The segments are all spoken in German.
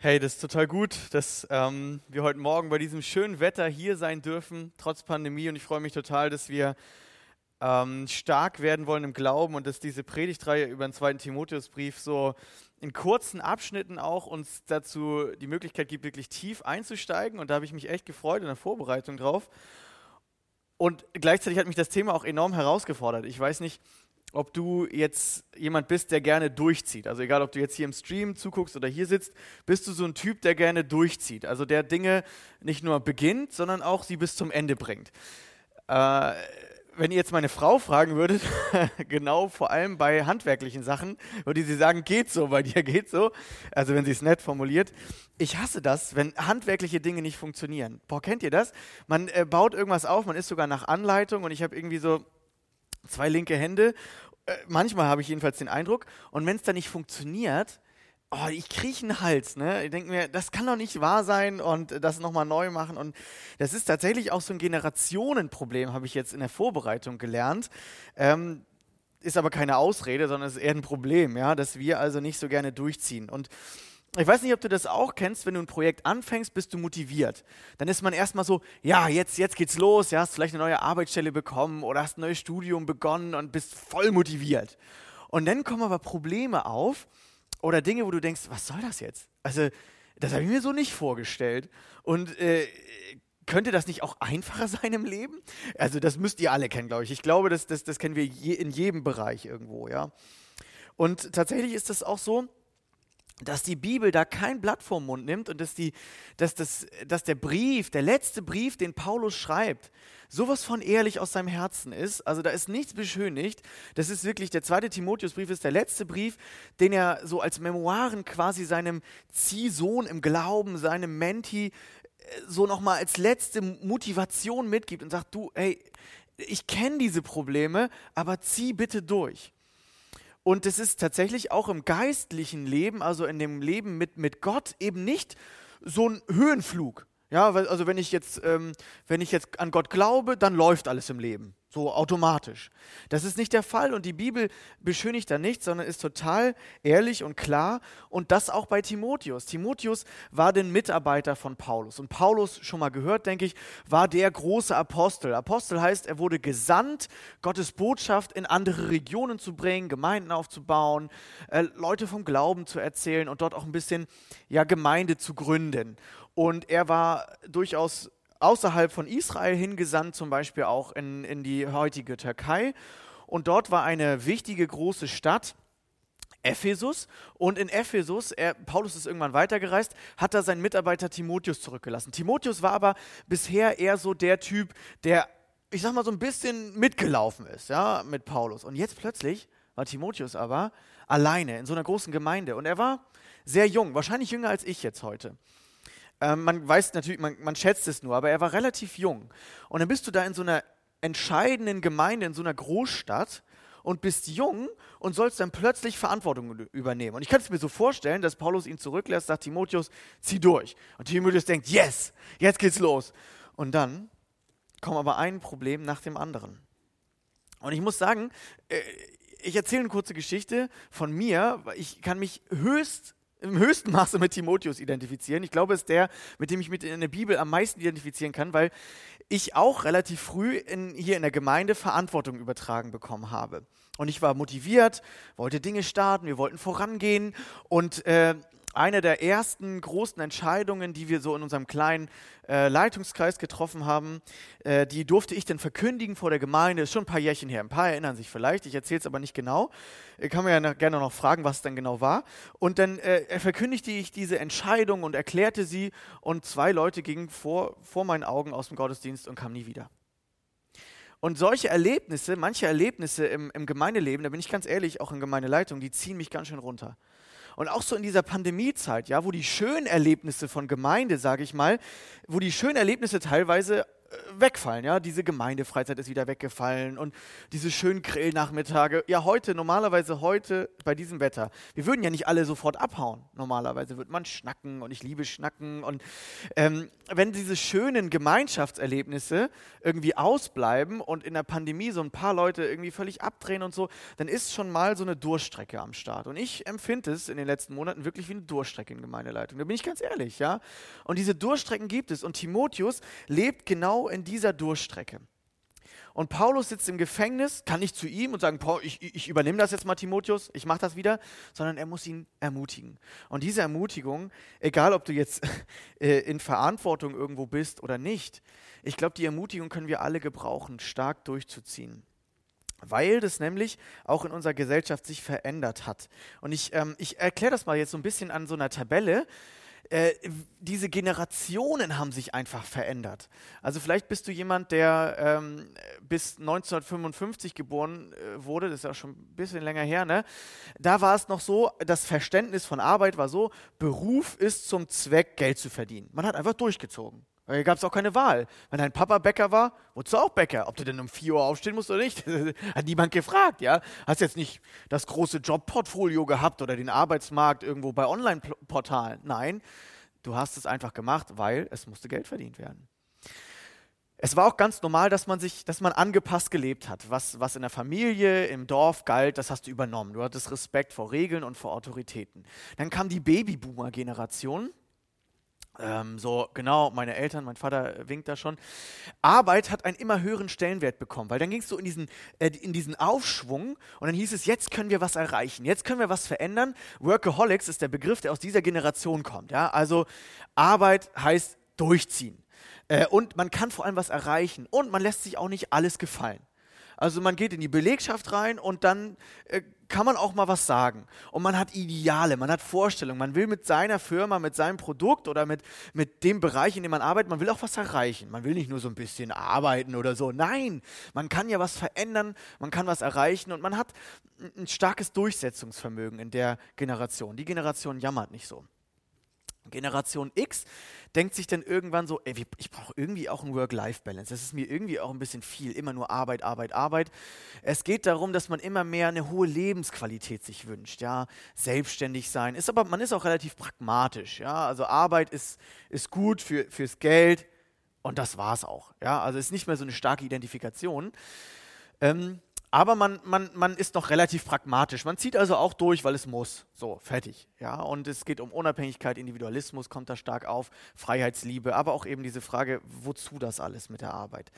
Hey, das ist total gut, dass ähm, wir heute Morgen bei diesem schönen Wetter hier sein dürfen, trotz Pandemie. Und ich freue mich total, dass wir ähm, stark werden wollen im Glauben und dass diese Predigtreihe über den zweiten Timotheusbrief so in kurzen Abschnitten auch uns dazu die Möglichkeit gibt, wirklich tief einzusteigen. Und da habe ich mich echt gefreut in der Vorbereitung drauf. Und gleichzeitig hat mich das Thema auch enorm herausgefordert. Ich weiß nicht, ob du jetzt jemand bist, der gerne durchzieht. Also egal, ob du jetzt hier im Stream zuguckst oder hier sitzt, bist du so ein Typ, der gerne durchzieht. Also der Dinge nicht nur beginnt, sondern auch sie bis zum Ende bringt. Äh, wenn ihr jetzt meine Frau fragen würdet, genau vor allem bei handwerklichen Sachen, würde sie sagen, geht so, bei dir geht so. Also wenn sie es nett formuliert. Ich hasse das, wenn handwerkliche Dinge nicht funktionieren. Boah, kennt ihr das? Man äh, baut irgendwas auf, man ist sogar nach Anleitung und ich habe irgendwie so zwei linke Hände. Äh, manchmal habe ich jedenfalls den Eindruck. Und wenn es dann nicht funktioniert, oh, ich kriege einen Hals. Ne? Ich denke mir, das kann doch nicht wahr sein und das nochmal neu machen. Und das ist tatsächlich auch so ein Generationenproblem, habe ich jetzt in der Vorbereitung gelernt. Ähm, ist aber keine Ausrede, sondern es ist eher ein Problem, ja, dass wir also nicht so gerne durchziehen. Und ich weiß nicht, ob du das auch kennst, wenn du ein Projekt anfängst, bist du motiviert. Dann ist man erstmal so, ja, jetzt, jetzt geht's los, ja, hast vielleicht eine neue Arbeitsstelle bekommen oder hast ein neues Studium begonnen und bist voll motiviert. Und dann kommen aber Probleme auf oder Dinge, wo du denkst, was soll das jetzt? Also, das habe ich mir so nicht vorgestellt. Und äh, könnte das nicht auch einfacher sein im Leben? Also, das müsst ihr alle kennen, glaube ich. Ich glaube, das, das, das kennen wir je, in jedem Bereich irgendwo, ja. Und tatsächlich ist das auch so, dass die Bibel da kein Blatt vom Mund nimmt und dass, die, dass, das, dass der Brief, der letzte Brief, den Paulus schreibt, sowas von ehrlich aus seinem Herzen ist. Also da ist nichts beschönigt. Das ist wirklich, der zweite Timotheusbrief ist der letzte Brief, den er so als Memoiren quasi seinem Ziehsohn im Glauben, seinem Menti, äh, so nochmal als letzte Motivation mitgibt und sagt, du, hey, ich kenne diese Probleme, aber zieh bitte durch. Und es ist tatsächlich auch im geistlichen Leben, also in dem Leben mit, mit Gott, eben nicht so ein Höhenflug. Ja, also wenn ich jetzt, ähm, wenn ich jetzt an Gott glaube, dann läuft alles im Leben. So automatisch. Das ist nicht der Fall und die Bibel beschönigt da nichts, sondern ist total ehrlich und klar. Und das auch bei Timotheus. Timotheus war den Mitarbeiter von Paulus. Und Paulus, schon mal gehört, denke ich, war der große Apostel. Apostel heißt, er wurde gesandt, Gottes Botschaft in andere Regionen zu bringen, Gemeinden aufzubauen, äh, Leute vom Glauben zu erzählen und dort auch ein bisschen ja, Gemeinde zu gründen. Und er war durchaus außerhalb von Israel hingesandt, zum Beispiel auch in, in die heutige Türkei. Und dort war eine wichtige große Stadt, Ephesus. Und in Ephesus, er, Paulus ist irgendwann weitergereist, hat er seinen Mitarbeiter Timotheus zurückgelassen. Timotheus war aber bisher eher so der Typ, der, ich sag mal, so ein bisschen mitgelaufen ist, ja, mit Paulus. Und jetzt plötzlich war Timotheus aber alleine in so einer großen Gemeinde. Und er war sehr jung, wahrscheinlich jünger als ich jetzt heute. Ähm, man weiß natürlich, man, man schätzt es nur, aber er war relativ jung. Und dann bist du da in so einer entscheidenden Gemeinde, in so einer Großstadt und bist jung und sollst dann plötzlich Verantwortung übernehmen. Und ich kann es mir so vorstellen, dass Paulus ihn zurücklässt, sagt Timotheus, zieh durch. Und Timotheus denkt, yes, jetzt geht's los. Und dann kommt aber ein Problem nach dem anderen. Und ich muss sagen, äh, ich erzähle eine kurze Geschichte von mir. Ich kann mich höchst im höchsten Maße mit Timotheus identifizieren. Ich glaube, es ist der, mit dem ich mit in der Bibel am meisten identifizieren kann, weil ich auch relativ früh in, hier in der Gemeinde Verantwortung übertragen bekommen habe. Und ich war motiviert, wollte Dinge starten, wir wollten vorangehen und äh, eine der ersten großen Entscheidungen, die wir so in unserem kleinen äh, Leitungskreis getroffen haben, äh, die durfte ich dann verkündigen vor der Gemeinde. Ist schon ein paar Jährchen her. Ein paar erinnern sich vielleicht. Ich erzähle es aber nicht genau. Ich kann mir ja gerne noch fragen, was es dann genau war. Und dann äh, verkündigte ich diese Entscheidung und erklärte sie. Und zwei Leute gingen vor, vor meinen Augen aus dem Gottesdienst und kamen nie wieder. Und solche Erlebnisse, manche Erlebnisse im, im Gemeindeleben, da bin ich ganz ehrlich, auch in Gemeindeleitung, die ziehen mich ganz schön runter. Und auch so in dieser Pandemiezeit, ja, wo die schönen Erlebnisse von Gemeinde, sage ich mal, wo die schönen Erlebnisse teilweise wegfallen, ja. Diese Gemeindefreizeit ist wieder weggefallen und diese schönen Grillnachmittage. Ja, heute, normalerweise heute bei diesem Wetter. Wir würden ja nicht alle sofort abhauen. Normalerweise würde man schnacken und ich liebe Schnacken. Und ähm, wenn diese schönen Gemeinschaftserlebnisse irgendwie ausbleiben und in der Pandemie so ein paar Leute irgendwie völlig abdrehen und so, dann ist schon mal so eine Durchstrecke am Start. Und ich empfinde es in den letzten Monaten wirklich wie eine Durchstrecke in Gemeindeleitung. Da bin ich ganz ehrlich, ja. Und diese Durchstrecken gibt es. Und Timotheus lebt genau in dieser Durchstrecke. Und Paulus sitzt im Gefängnis, kann nicht zu ihm und sagen, Paul, ich, ich übernehme das jetzt mal, Timotheus, ich mache das wieder, sondern er muss ihn ermutigen. Und diese Ermutigung, egal ob du jetzt äh, in Verantwortung irgendwo bist oder nicht, ich glaube, die Ermutigung können wir alle gebrauchen, stark durchzuziehen weil das nämlich auch in unserer Gesellschaft sich verändert hat. Und ich, ähm, ich erkläre das mal jetzt so ein bisschen an so einer Tabelle. Äh, diese Generationen haben sich einfach verändert. Also vielleicht bist du jemand, der ähm, bis 1955 geboren äh, wurde, das ist ja schon ein bisschen länger her, ne? Da war es noch so, das Verständnis von Arbeit war so, Beruf ist zum Zweck, Geld zu verdienen. Man hat einfach durchgezogen. Hier gab es auch keine Wahl. Wenn dein Papa Bäcker war, wurdest du auch Bäcker. Ob du denn um 4 Uhr aufstehen musst oder nicht, hat niemand gefragt. Ja? Hast jetzt nicht das große Jobportfolio gehabt oder den Arbeitsmarkt irgendwo bei Online-Portalen. Nein, du hast es einfach gemacht, weil es musste Geld verdient werden. Es war auch ganz normal, dass man sich, dass man angepasst gelebt hat. Was, was in der Familie, im Dorf galt, das hast du übernommen. Du hattest Respekt vor Regeln und vor Autoritäten. Dann kam die Babyboomer-Generation ähm, so, genau, meine Eltern, mein Vater winkt da schon. Arbeit hat einen immer höheren Stellenwert bekommen, weil dann ging es so in diesen, äh, in diesen Aufschwung und dann hieß es, jetzt können wir was erreichen, jetzt können wir was verändern. Workaholics ist der Begriff, der aus dieser Generation kommt. Ja? Also Arbeit heißt durchziehen. Äh, und man kann vor allem was erreichen und man lässt sich auch nicht alles gefallen. Also man geht in die Belegschaft rein und dann äh, kann man auch mal was sagen. Und man hat Ideale, man hat Vorstellungen. Man will mit seiner Firma, mit seinem Produkt oder mit, mit dem Bereich, in dem man arbeitet, man will auch was erreichen. Man will nicht nur so ein bisschen arbeiten oder so. Nein, man kann ja was verändern, man kann was erreichen und man hat ein starkes Durchsetzungsvermögen in der Generation. Die Generation jammert nicht so. Generation X denkt sich dann irgendwann so, ey, ich brauche irgendwie auch ein Work-Life-Balance. Das ist mir irgendwie auch ein bisschen viel, immer nur Arbeit, Arbeit, Arbeit. Es geht darum, dass man immer mehr eine hohe Lebensqualität sich wünscht, ja, selbstständig sein. Ist aber, man ist auch relativ pragmatisch, ja, also Arbeit ist, ist gut für, fürs Geld und das war's auch, ja, also ist nicht mehr so eine starke Identifikation. Ähm, aber man, man, man ist noch relativ pragmatisch. Man zieht also auch durch, weil es muss. So, fertig. Ja, und es geht um Unabhängigkeit, Individualismus kommt da stark auf, Freiheitsliebe, aber auch eben diese Frage, wozu das alles mit der Arbeit?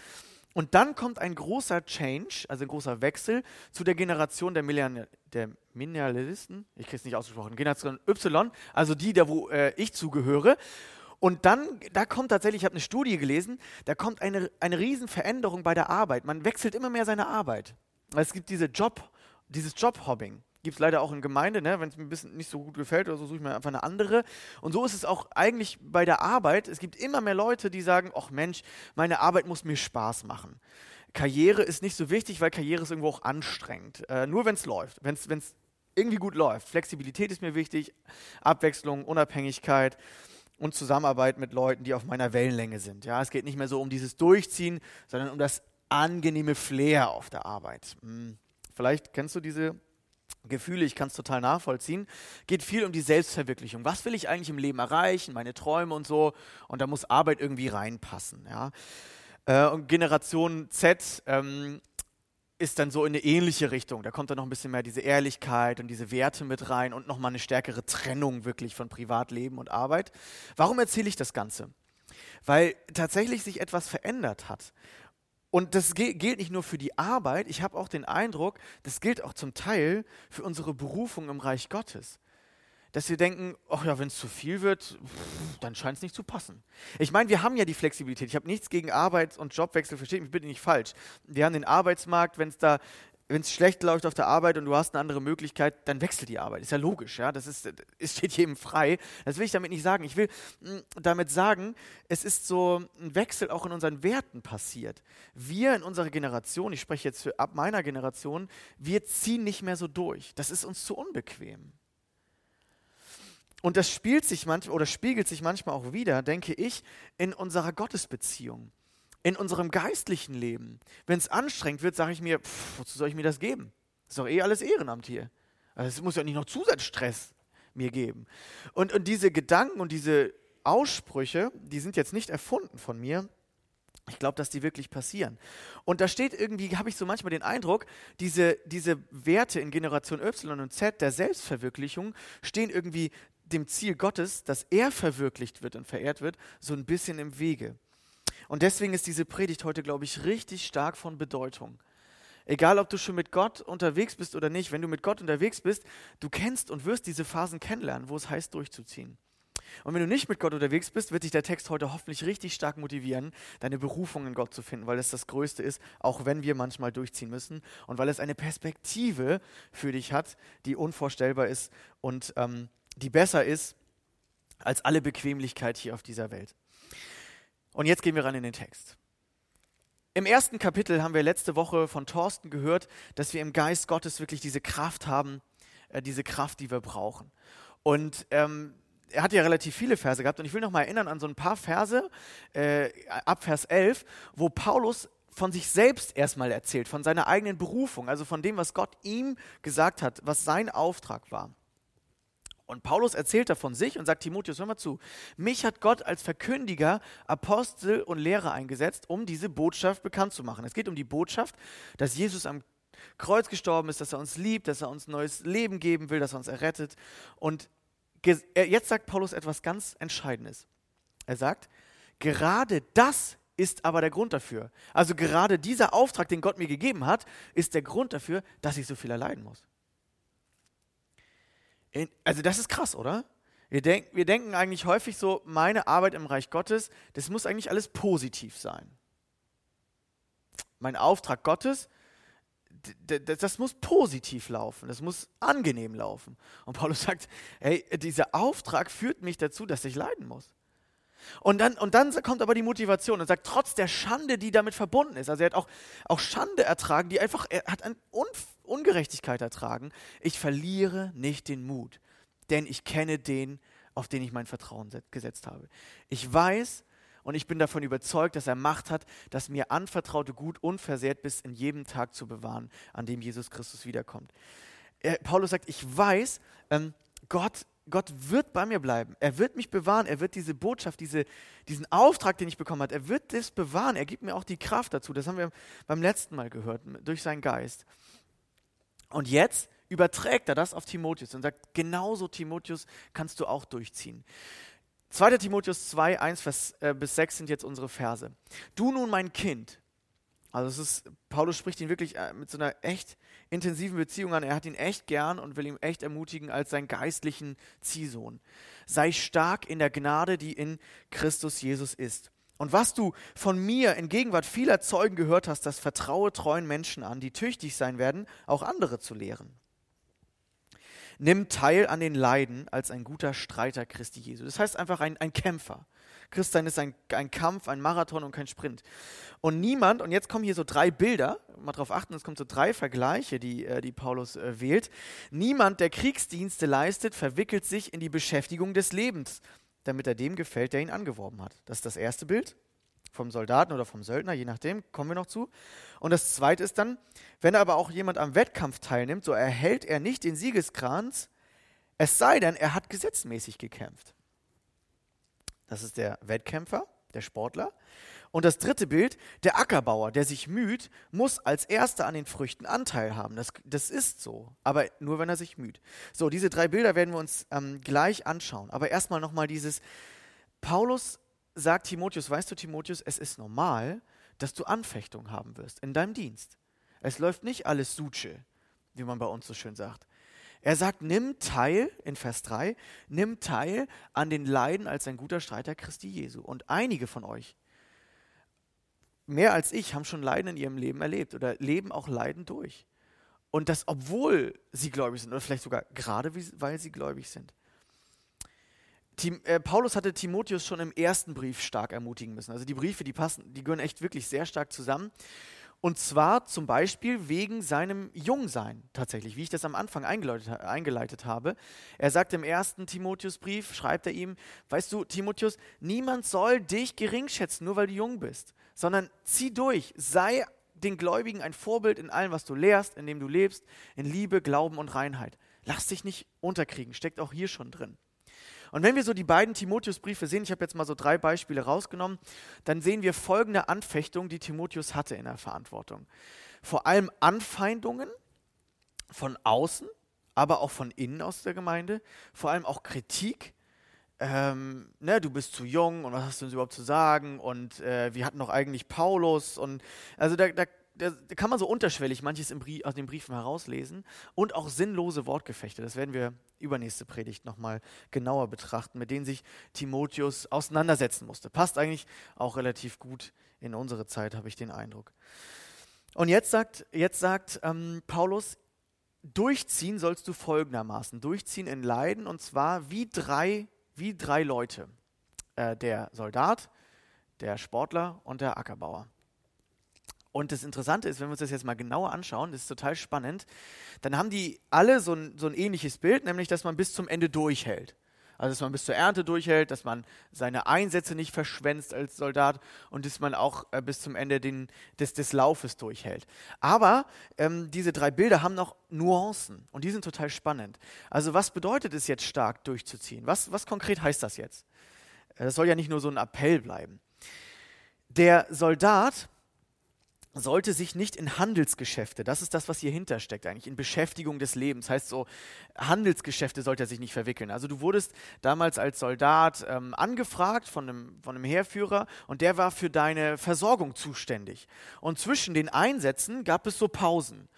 Und dann kommt ein großer Change, also ein großer Wechsel zu der Generation der, Millennial, der Millennialisten, ich kriege es nicht ausgesprochen, Generation Y, also die, da wo äh, ich zugehöre. Und dann, da kommt tatsächlich, ich habe eine Studie gelesen, da kommt eine, eine Riesenveränderung bei der Arbeit. Man wechselt immer mehr seine Arbeit. Es gibt diese Job, dieses Jobhobbing. Gibt es leider auch in Gemeinde, ne? wenn es mir ein bisschen nicht so gut gefällt oder so, suche ich mir einfach eine andere. Und so ist es auch eigentlich bei der Arbeit. Es gibt immer mehr Leute, die sagen, ach Mensch, meine Arbeit muss mir Spaß machen. Karriere ist nicht so wichtig, weil Karriere ist irgendwo auch anstrengend. Äh, nur wenn es läuft, wenn es irgendwie gut läuft. Flexibilität ist mir wichtig, Abwechslung, Unabhängigkeit und Zusammenarbeit mit Leuten, die auf meiner Wellenlänge sind. Ja, es geht nicht mehr so um dieses Durchziehen, sondern um das angenehme Flair auf der Arbeit. Hm. Vielleicht kennst du diese Gefühle, ich kann es total nachvollziehen. Geht viel um die Selbstverwirklichung. Was will ich eigentlich im Leben erreichen, meine Träume und so. Und da muss Arbeit irgendwie reinpassen. Ja. Äh, und Generation Z ähm, ist dann so in eine ähnliche Richtung. Da kommt dann noch ein bisschen mehr diese Ehrlichkeit und diese Werte mit rein und nochmal eine stärkere Trennung wirklich von Privatleben und Arbeit. Warum erzähle ich das Ganze? Weil tatsächlich sich etwas verändert hat. Und das gilt nicht nur für die Arbeit, ich habe auch den Eindruck, das gilt auch zum Teil für unsere Berufung im Reich Gottes. Dass wir denken, ach ja, wenn es zu viel wird, dann scheint es nicht zu passen. Ich meine, wir haben ja die Flexibilität. Ich habe nichts gegen Arbeits- und Jobwechsel, versteht mich bitte nicht falsch. Wir haben den Arbeitsmarkt, wenn es da wenn es schlecht läuft auf der Arbeit und du hast eine andere Möglichkeit, dann wechselt die Arbeit. Ist ja logisch, ja. Das ist, es steht jedem frei. Das will ich damit nicht sagen. Ich will hm, damit sagen, es ist so ein Wechsel auch in unseren Werten passiert. Wir in unserer Generation, ich spreche jetzt für ab meiner Generation, wir ziehen nicht mehr so durch. Das ist uns zu unbequem. Und das spielt sich manchmal oder spiegelt sich manchmal auch wieder, denke ich, in unserer Gottesbeziehung. In unserem geistlichen Leben, wenn es anstrengend wird, sage ich mir, pff, wozu soll ich mir das geben? Das ist doch eh alles Ehrenamt hier. Also es muss ja nicht noch Zusatzstress mir geben. Und, und diese Gedanken und diese Aussprüche, die sind jetzt nicht erfunden von mir. Ich glaube, dass die wirklich passieren. Und da steht irgendwie, habe ich so manchmal den Eindruck, diese, diese Werte in Generation Y und Z der Selbstverwirklichung stehen irgendwie dem Ziel Gottes, dass er verwirklicht wird und verehrt wird, so ein bisschen im Wege. Und deswegen ist diese Predigt heute, glaube ich, richtig stark von Bedeutung. Egal, ob du schon mit Gott unterwegs bist oder nicht, wenn du mit Gott unterwegs bist, du kennst und wirst diese Phasen kennenlernen, wo es heißt, durchzuziehen. Und wenn du nicht mit Gott unterwegs bist, wird dich der Text heute hoffentlich richtig stark motivieren, deine Berufung in Gott zu finden, weil es das Größte ist, auch wenn wir manchmal durchziehen müssen und weil es eine Perspektive für dich hat, die unvorstellbar ist und ähm, die besser ist als alle Bequemlichkeit hier auf dieser Welt. Und jetzt gehen wir ran in den Text. Im ersten Kapitel haben wir letzte Woche von Thorsten gehört, dass wir im Geist Gottes wirklich diese Kraft haben, äh, diese Kraft, die wir brauchen. Und ähm, er hat ja relativ viele Verse gehabt und ich will noch mal erinnern an so ein paar Verse äh, ab Vers 11, wo Paulus von sich selbst erstmal erzählt, von seiner eigenen Berufung, also von dem, was Gott ihm gesagt hat, was sein Auftrag war. Und Paulus erzählt da von sich und sagt, Timotheus, hör mal zu, mich hat Gott als Verkündiger, Apostel und Lehrer eingesetzt, um diese Botschaft bekannt zu machen. Es geht um die Botschaft, dass Jesus am Kreuz gestorben ist, dass er uns liebt, dass er uns neues Leben geben will, dass er uns errettet. Und jetzt sagt Paulus etwas ganz Entscheidendes. Er sagt, gerade das ist aber der Grund dafür. Also gerade dieser Auftrag, den Gott mir gegeben hat, ist der Grund dafür, dass ich so viel erleiden muss. Also das ist krass, oder? Wir, denk, wir denken eigentlich häufig so, meine Arbeit im Reich Gottes, das muss eigentlich alles positiv sein. Mein Auftrag Gottes, das muss positiv laufen, das muss angenehm laufen. Und Paulus sagt, hey, dieser Auftrag führt mich dazu, dass ich leiden muss. Und dann, und dann kommt aber die Motivation und sagt, trotz der Schande, die damit verbunden ist, also er hat auch, auch Schande ertragen, die einfach, er hat eine Ungerechtigkeit ertragen, ich verliere nicht den Mut, denn ich kenne den, auf den ich mein Vertrauen gesetzt habe. Ich weiß und ich bin davon überzeugt, dass er Macht hat, das mir anvertraute Gut unversehrt bis in jedem Tag zu bewahren, an dem Jesus Christus wiederkommt. Er, Paulus sagt, ich weiß, ähm, Gott Gott wird bei mir bleiben. Er wird mich bewahren. Er wird diese Botschaft, diese, diesen Auftrag, den ich bekommen habe, er wird das bewahren. Er gibt mir auch die Kraft dazu. Das haben wir beim letzten Mal gehört, durch seinen Geist. Und jetzt überträgt er das auf Timotheus und sagt, genauso Timotheus kannst du auch durchziehen. 2. Timotheus 2, 1 Vers, äh, bis 6 sind jetzt unsere Verse. Du nun, mein Kind, also es ist, Paulus spricht ihn wirklich äh, mit so einer echt intensiven Beziehung an. Er hat ihn echt gern und will ihn echt ermutigen als seinen geistlichen Ziehsohn. Sei stark in der Gnade, die in Christus Jesus ist. Und was du von mir in Gegenwart vieler Zeugen gehört hast, das vertraue treuen Menschen an, die tüchtig sein werden, auch andere zu lehren. Nimm teil an den Leiden als ein guter Streiter Christi Jesu. Das heißt einfach ein, ein Kämpfer. Christsein ist ein, ein Kampf, ein Marathon und kein Sprint. Und niemand, und jetzt kommen hier so drei Bilder, mal drauf achten, es kommen so drei Vergleiche, die, äh, die Paulus äh, wählt. Niemand, der Kriegsdienste leistet, verwickelt sich in die Beschäftigung des Lebens, damit er dem gefällt, der ihn angeworben hat. Das ist das erste Bild vom Soldaten oder vom Söldner, je nachdem, kommen wir noch zu. Und das zweite ist dann, wenn aber auch jemand am Wettkampf teilnimmt, so erhält er nicht den Siegeskranz, es sei denn, er hat gesetzmäßig gekämpft. Das ist der Wettkämpfer, der Sportler. Und das dritte Bild, der Ackerbauer, der sich müht, muss als erster an den Früchten Anteil haben. Das, das ist so, aber nur wenn er sich müht. So, diese drei Bilder werden wir uns ähm, gleich anschauen. Aber erstmal nochmal dieses, Paulus sagt Timotheus, weißt du Timotheus, es ist normal, dass du Anfechtung haben wirst in deinem Dienst. Es läuft nicht alles Suche, wie man bei uns so schön sagt. Er sagt, nimm teil, in Vers 3, nimm teil an den Leiden als ein guter Streiter Christi Jesu. Und einige von euch, mehr als ich, haben schon Leiden in ihrem Leben erlebt oder leben auch Leiden durch. Und das, obwohl sie gläubig sind oder vielleicht sogar gerade, weil sie gläubig sind. Tim, äh, Paulus hatte Timotheus schon im ersten Brief stark ermutigen müssen. Also die Briefe, die passen, die gehören echt wirklich sehr stark zusammen. Und zwar zum Beispiel wegen seinem Jungsein tatsächlich, wie ich das am Anfang eingeleitet, eingeleitet habe. Er sagt im ersten Timotheusbrief, schreibt er ihm, weißt du, Timotheus, niemand soll dich geringschätzen, nur weil du jung bist, sondern zieh durch, sei den Gläubigen ein Vorbild in allem, was du lehrst, in dem du lebst, in Liebe, Glauben und Reinheit. Lass dich nicht unterkriegen, steckt auch hier schon drin. Und wenn wir so die beiden Timotheusbriefe sehen, ich habe jetzt mal so drei Beispiele rausgenommen, dann sehen wir folgende Anfechtungen, die Timotheus hatte in der Verantwortung. Vor allem Anfeindungen von außen, aber auch von innen aus der Gemeinde, vor allem auch Kritik. Ähm, ne, du bist zu jung und was hast du uns überhaupt zu sagen? Und äh, wir hatten doch eigentlich Paulus und also da, da da kann man so unterschwellig manches Brief, aus den Briefen herauslesen und auch sinnlose Wortgefechte. Das werden wir übernächste Predigt nochmal genauer betrachten, mit denen sich Timotheus auseinandersetzen musste. Passt eigentlich auch relativ gut in unsere Zeit, habe ich den Eindruck. Und jetzt sagt, jetzt sagt ähm, Paulus, durchziehen sollst du folgendermaßen, durchziehen in Leiden und zwar wie drei, wie drei Leute. Äh, der Soldat, der Sportler und der Ackerbauer. Und das Interessante ist, wenn wir uns das jetzt mal genauer anschauen, das ist total spannend, dann haben die alle so ein, so ein ähnliches Bild, nämlich dass man bis zum Ende durchhält. Also dass man bis zur Ernte durchhält, dass man seine Einsätze nicht verschwänzt als Soldat und dass man auch äh, bis zum Ende den, des, des Laufes durchhält. Aber ähm, diese drei Bilder haben noch Nuancen und die sind total spannend. Also was bedeutet es jetzt stark durchzuziehen? Was, was konkret heißt das jetzt? Äh, das soll ja nicht nur so ein Appell bleiben. Der Soldat sollte sich nicht in Handelsgeschäfte, das ist das, was hier hintersteckt eigentlich, in Beschäftigung des Lebens. Heißt so, Handelsgeschäfte sollte er sich nicht verwickeln. Also du wurdest damals als Soldat ähm, angefragt von einem, von einem Heerführer und der war für deine Versorgung zuständig. Und zwischen den Einsätzen gab es so Pausen.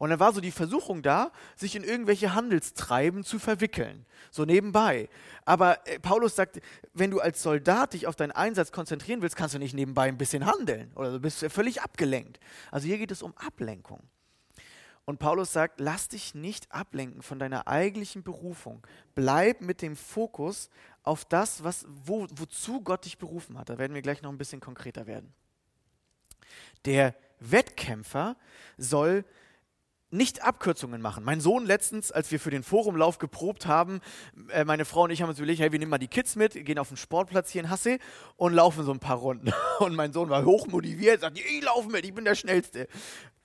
Und dann war so die Versuchung da, sich in irgendwelche Handelstreiben zu verwickeln, so nebenbei. Aber äh, Paulus sagt, wenn du als Soldat dich auf deinen Einsatz konzentrieren willst, kannst du nicht nebenbei ein bisschen handeln oder du bist völlig abgelenkt. Also hier geht es um Ablenkung. Und Paulus sagt, lass dich nicht ablenken von deiner eigentlichen Berufung. Bleib mit dem Fokus auf das, was, wo, wozu Gott dich berufen hat. Da werden wir gleich noch ein bisschen konkreter werden. Der Wettkämpfer soll nicht Abkürzungen machen. Mein Sohn letztens, als wir für den Forumlauf geprobt haben, äh, meine Frau und ich haben uns überlegt, hey, wir nehmen mal die Kids mit, gehen auf den Sportplatz hier in Hasse und laufen so ein paar Runden. Und mein Sohn war hochmotiviert, sagt, ich laufe mit, ich bin der Schnellste.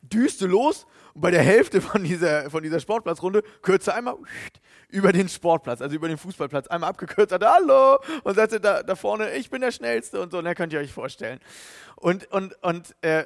Düste los und bei der Hälfte von dieser, von dieser Sportplatzrunde kürze einmal über den Sportplatz, also über den Fußballplatz, einmal abgekürzt, hat, hallo und sagte da, da vorne, ich bin der Schnellste und so, und da könnt ihr euch vorstellen. Und, und, und äh,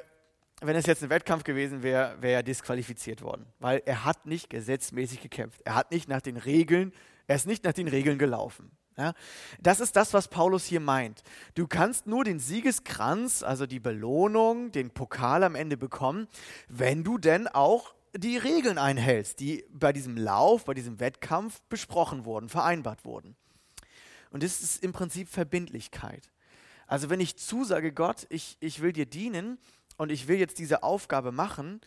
wenn es jetzt ein Wettkampf gewesen wäre, wäre er disqualifiziert worden, weil er hat nicht gesetzmäßig gekämpft. Er hat nicht nach den Regeln, er ist nicht nach den Regeln gelaufen. Ja, das ist das, was Paulus hier meint. Du kannst nur den Siegeskranz, also die Belohnung, den Pokal am Ende bekommen, wenn du denn auch die Regeln einhältst, die bei diesem Lauf, bei diesem Wettkampf besprochen wurden, vereinbart wurden. Und das ist im Prinzip Verbindlichkeit. Also wenn ich zusage, Gott, ich, ich will dir dienen, und ich will jetzt diese Aufgabe machen,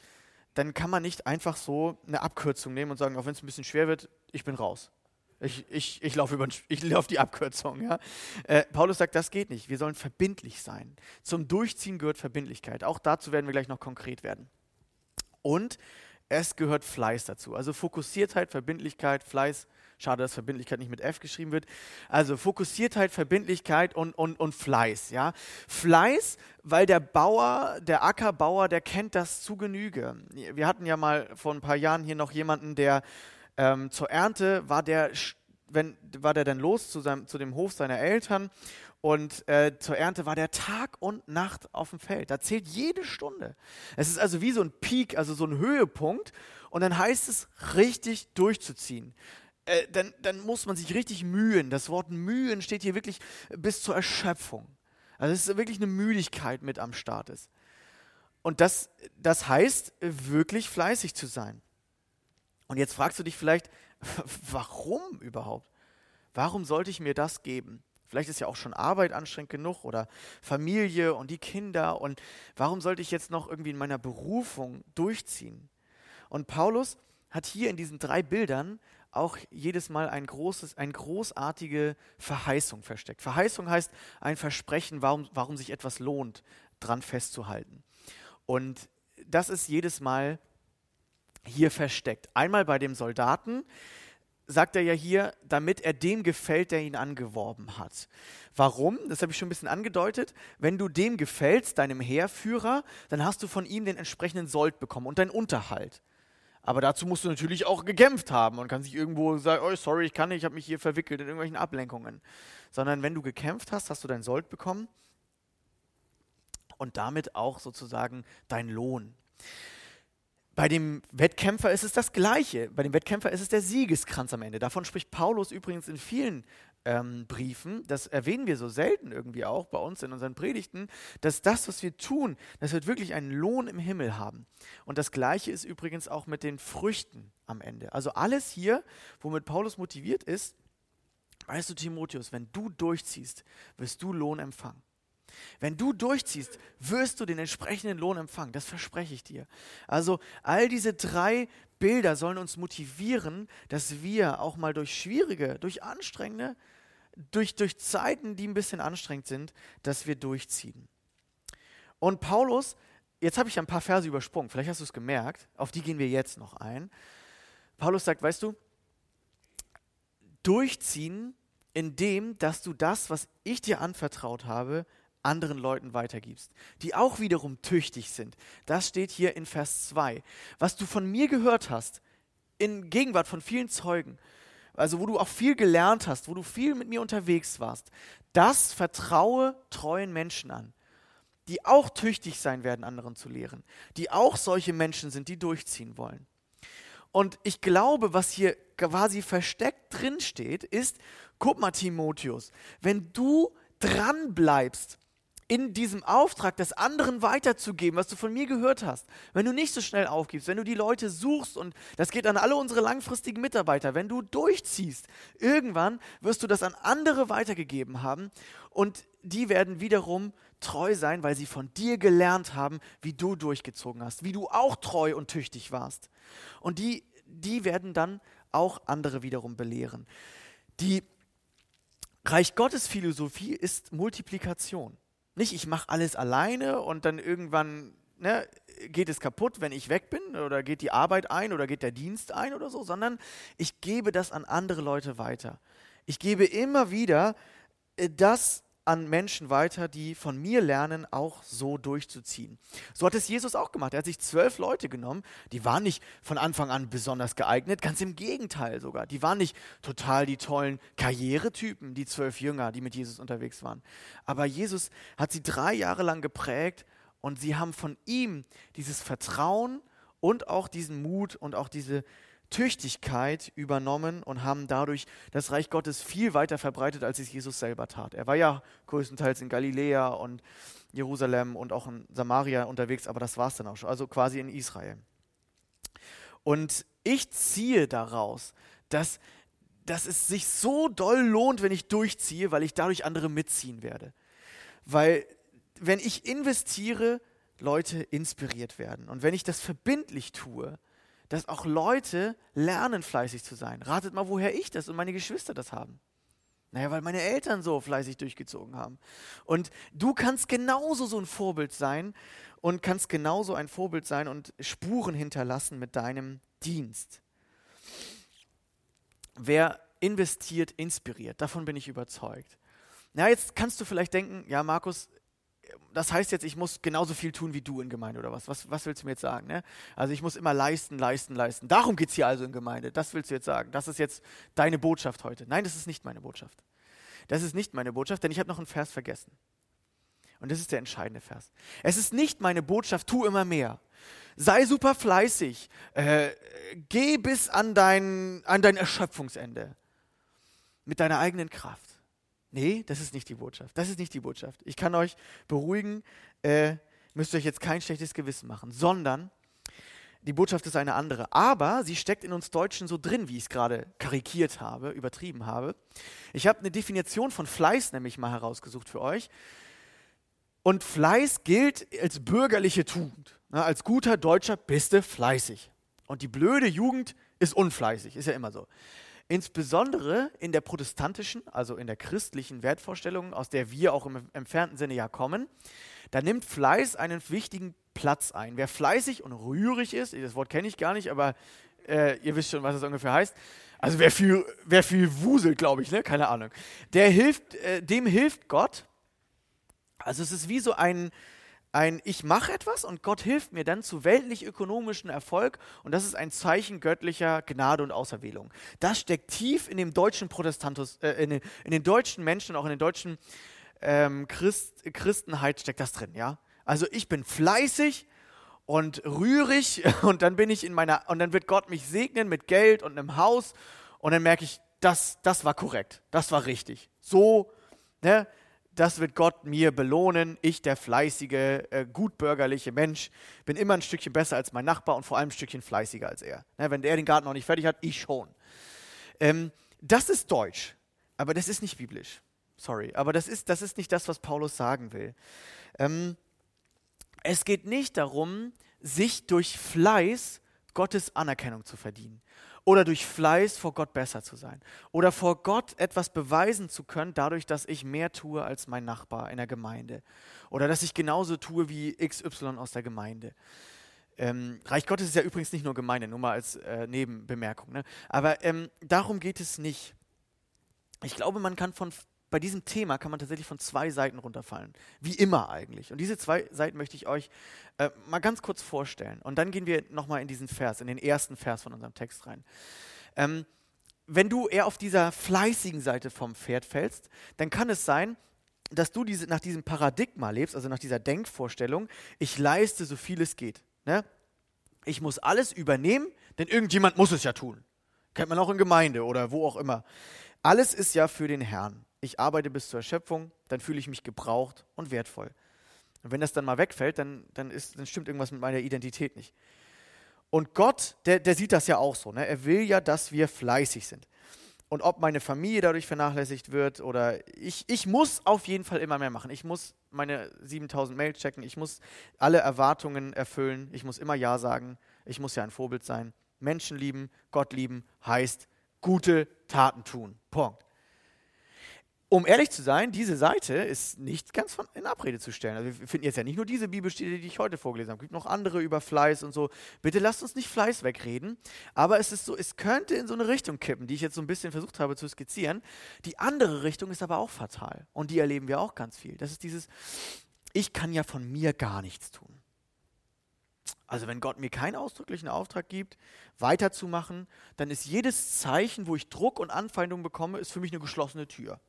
dann kann man nicht einfach so eine Abkürzung nehmen und sagen, auch wenn es ein bisschen schwer wird, ich bin raus. Ich, ich, ich laufe lauf die Abkürzung. Ja? Äh, Paulus sagt, das geht nicht. Wir sollen verbindlich sein. Zum Durchziehen gehört Verbindlichkeit. Auch dazu werden wir gleich noch konkret werden. Und es gehört Fleiß dazu. Also Fokussiertheit, Verbindlichkeit, Fleiß Schade, dass Verbindlichkeit nicht mit F geschrieben wird. Also Fokussiertheit, Verbindlichkeit und, und, und Fleiß. Ja? Fleiß, weil der Bauer, der Ackerbauer, der kennt das zu Genüge. Wir hatten ja mal vor ein paar Jahren hier noch jemanden, der ähm, zur Ernte war der, wenn, war der dann los zu, seinem, zu dem Hof seiner Eltern und äh, zur Ernte war der Tag und Nacht auf dem Feld. Da zählt jede Stunde. Es ist also wie so ein Peak, also so ein Höhepunkt. Und dann heißt es, richtig durchzuziehen äh, dann, dann muss man sich richtig mühen. Das Wort mühen steht hier wirklich bis zur Erschöpfung. Also es ist wirklich eine Müdigkeit mit am Start ist. Und das, das heißt, wirklich fleißig zu sein. Und jetzt fragst du dich vielleicht, warum überhaupt? Warum sollte ich mir das geben? Vielleicht ist ja auch schon Arbeit anstrengend genug oder Familie und die Kinder. Und warum sollte ich jetzt noch irgendwie in meiner Berufung durchziehen? Und Paulus hat hier in diesen drei Bildern auch jedes Mal ein großes, eine großartige Verheißung versteckt. Verheißung heißt ein Versprechen, warum, warum sich etwas lohnt, dran festzuhalten. Und das ist jedes Mal hier versteckt. Einmal bei dem Soldaten sagt er ja hier, damit er dem gefällt, der ihn angeworben hat. Warum? Das habe ich schon ein bisschen angedeutet. Wenn du dem gefällst, deinem Heerführer, dann hast du von ihm den entsprechenden Sold bekommen und deinen Unterhalt. Aber dazu musst du natürlich auch gekämpft haben und kann sich irgendwo sagen, oh, sorry, ich kann nicht, ich habe mich hier verwickelt in irgendwelchen Ablenkungen. Sondern wenn du gekämpft hast, hast du deinen Sold bekommen und damit auch sozusagen dein Lohn. Bei dem Wettkämpfer ist es das Gleiche. Bei dem Wettkämpfer ist es der Siegeskranz am Ende. Davon spricht Paulus übrigens in vielen ähm, Briefen. Das erwähnen wir so selten irgendwie auch bei uns in unseren Predigten, dass das, was wir tun, das wird wirklich einen Lohn im Himmel haben. Und das Gleiche ist übrigens auch mit den Früchten am Ende. Also alles hier, womit Paulus motiviert ist, weißt du, Timotheus, wenn du durchziehst, wirst du Lohn empfangen. Wenn du durchziehst, wirst du den entsprechenden Lohn empfangen. Das verspreche ich dir. Also all diese drei Bilder sollen uns motivieren, dass wir auch mal durch schwierige, durch anstrengende, durch, durch Zeiten, die ein bisschen anstrengend sind, dass wir durchziehen. Und Paulus, jetzt habe ich ein paar Verse übersprungen, vielleicht hast du es gemerkt, auf die gehen wir jetzt noch ein. Paulus sagt, weißt du, durchziehen, indem, dass du das, was ich dir anvertraut habe, anderen Leuten weitergibst, die auch wiederum tüchtig sind. Das steht hier in Vers 2. Was du von mir gehört hast, in Gegenwart von vielen Zeugen, also wo du auch viel gelernt hast, wo du viel mit mir unterwegs warst, das vertraue treuen Menschen an, die auch tüchtig sein werden, anderen zu lehren, die auch solche Menschen sind, die durchziehen wollen. Und ich glaube, was hier quasi versteckt drin steht, ist, guck mal, Timotheus, wenn du dran bleibst in diesem Auftrag, das anderen weiterzugeben, was du von mir gehört hast, wenn du nicht so schnell aufgibst, wenn du die Leute suchst, und das geht an alle unsere langfristigen Mitarbeiter, wenn du durchziehst, irgendwann wirst du das an andere weitergegeben haben und die werden wiederum treu sein, weil sie von dir gelernt haben, wie du durchgezogen hast, wie du auch treu und tüchtig warst. Und die, die werden dann auch andere wiederum belehren. Die Reich Gottes Philosophie ist Multiplikation. Nicht, ich mache alles alleine und dann irgendwann ne, geht es kaputt, wenn ich weg bin oder geht die Arbeit ein oder geht der Dienst ein oder so, sondern ich gebe das an andere Leute weiter. Ich gebe immer wieder äh, das an Menschen weiter, die von mir lernen, auch so durchzuziehen. So hat es Jesus auch gemacht. Er hat sich zwölf Leute genommen, die waren nicht von Anfang an besonders geeignet, ganz im Gegenteil sogar. Die waren nicht total die tollen Karrieretypen, die zwölf Jünger, die mit Jesus unterwegs waren. Aber Jesus hat sie drei Jahre lang geprägt und sie haben von ihm dieses Vertrauen und auch diesen Mut und auch diese Tüchtigkeit übernommen und haben dadurch das Reich Gottes viel weiter verbreitet, als es Jesus selber tat. Er war ja größtenteils in Galiläa und Jerusalem und auch in Samaria unterwegs, aber das war es dann auch schon, also quasi in Israel. Und ich ziehe daraus, dass, dass es sich so doll lohnt, wenn ich durchziehe, weil ich dadurch andere mitziehen werde. Weil wenn ich investiere, Leute inspiriert werden. Und wenn ich das verbindlich tue, dass auch Leute lernen, fleißig zu sein. Ratet mal, woher ich das und meine Geschwister das haben. Naja, weil meine Eltern so fleißig durchgezogen haben. Und du kannst genauso so ein Vorbild sein und kannst genauso ein Vorbild sein und Spuren hinterlassen mit deinem Dienst. Wer investiert, inspiriert. Davon bin ich überzeugt. Na, jetzt kannst du vielleicht denken, ja, Markus, das heißt jetzt, ich muss genauso viel tun wie du in Gemeinde oder was? Was, was willst du mir jetzt sagen? Ne? Also ich muss immer leisten, leisten, leisten. Darum geht es hier also in Gemeinde. Das willst du jetzt sagen. Das ist jetzt deine Botschaft heute. Nein, das ist nicht meine Botschaft. Das ist nicht meine Botschaft, denn ich habe noch einen Vers vergessen. Und das ist der entscheidende Vers. Es ist nicht meine Botschaft, tu immer mehr. Sei super fleißig. Äh, geh bis an dein, an dein Erschöpfungsende. Mit deiner eigenen Kraft. Nee, das ist nicht die Botschaft. Das ist nicht die Botschaft. Ich kann euch beruhigen, äh, müsst euch jetzt kein schlechtes Gewissen machen, sondern die Botschaft ist eine andere. Aber sie steckt in uns Deutschen so drin, wie ich es gerade karikiert habe, übertrieben habe. Ich habe eine Definition von Fleiß nämlich mal herausgesucht für euch. Und Fleiß gilt als bürgerliche Tugend. Na, als guter Deutscher bist du fleißig. Und die blöde Jugend ist unfleißig, ist ja immer so. Insbesondere in der protestantischen, also in der christlichen Wertvorstellung, aus der wir auch im entfernten Sinne ja kommen, da nimmt Fleiß einen wichtigen Platz ein. Wer fleißig und rührig ist, das Wort kenne ich gar nicht, aber äh, ihr wisst schon, was das ungefähr heißt. Also wer viel, wer viel wuselt, glaube ich, ne? keine Ahnung. Der hilft, äh, dem hilft Gott. Also es ist wie so ein, ein Ich mache etwas und Gott hilft mir dann zu weltlich-ökonomischen Erfolg und das ist ein Zeichen göttlicher Gnade und Auserwählung. Das steckt tief in dem deutschen Protestantus, äh, in, den, in, den, deutschen Menschen, auch in den deutschen ähm, Christ, Christenheit steckt das drin, ja. Also ich bin fleißig und rührig und dann bin ich in meiner und dann wird Gott mich segnen mit Geld und einem Haus und dann merke ich, das, das war korrekt, das war richtig. So, ne, das wird Gott mir belohnen. Ich, der fleißige, äh, gutbürgerliche Mensch, bin immer ein Stückchen besser als mein Nachbar und vor allem ein Stückchen fleißiger als er. Ne, wenn der den Garten noch nicht fertig hat, ich schon. Ähm, das ist Deutsch, aber das ist nicht biblisch. Sorry, aber das ist, das ist nicht das, was Paulus sagen will. Ähm, es geht nicht darum, sich durch Fleiß Gottes Anerkennung zu verdienen oder durch Fleiß vor Gott besser zu sein oder vor Gott etwas beweisen zu können, dadurch, dass ich mehr tue als mein Nachbar in der Gemeinde oder dass ich genauso tue wie XY aus der Gemeinde. Ähm, Reich Gottes ist ja übrigens nicht nur Gemeinde, nur mal als äh, Nebenbemerkung. Ne? Aber ähm, darum geht es nicht. Ich glaube, man kann von bei diesem Thema kann man tatsächlich von zwei Seiten runterfallen. Wie immer eigentlich. Und diese zwei Seiten möchte ich euch äh, mal ganz kurz vorstellen. Und dann gehen wir nochmal in diesen Vers, in den ersten Vers von unserem Text rein. Ähm, wenn du eher auf dieser fleißigen Seite vom Pferd fällst, dann kann es sein, dass du diese, nach diesem Paradigma lebst, also nach dieser Denkvorstellung, ich leiste so viel es geht. Ne? Ich muss alles übernehmen, denn irgendjemand muss es ja tun. Kennt man auch in Gemeinde oder wo auch immer. Alles ist ja für den Herrn ich arbeite bis zur Erschöpfung, dann fühle ich mich gebraucht und wertvoll. Und wenn das dann mal wegfällt, dann, dann, ist, dann stimmt irgendwas mit meiner Identität nicht. Und Gott, der, der sieht das ja auch so. Ne? Er will ja, dass wir fleißig sind. Und ob meine Familie dadurch vernachlässigt wird oder ich, ich muss auf jeden Fall immer mehr machen. Ich muss meine 7000 Mails checken. Ich muss alle Erwartungen erfüllen. Ich muss immer Ja sagen. Ich muss ja ein Vorbild sein. Menschen lieben, Gott lieben heißt gute Taten tun. Punkt um ehrlich zu sein, diese Seite ist nicht ganz von, in Abrede zu stellen. Also wir finden jetzt ja nicht nur diese Bibelstelle, die ich heute vorgelesen habe. Es gibt noch andere über Fleiß und so. Bitte lasst uns nicht Fleiß wegreden. Aber es ist so, es könnte in so eine Richtung kippen, die ich jetzt so ein bisschen versucht habe zu skizzieren. Die andere Richtung ist aber auch fatal. Und die erleben wir auch ganz viel. Das ist dieses, ich kann ja von mir gar nichts tun. Also wenn Gott mir keinen ausdrücklichen Auftrag gibt, weiterzumachen, dann ist jedes Zeichen, wo ich Druck und Anfeindung bekomme, ist für mich eine geschlossene Tür.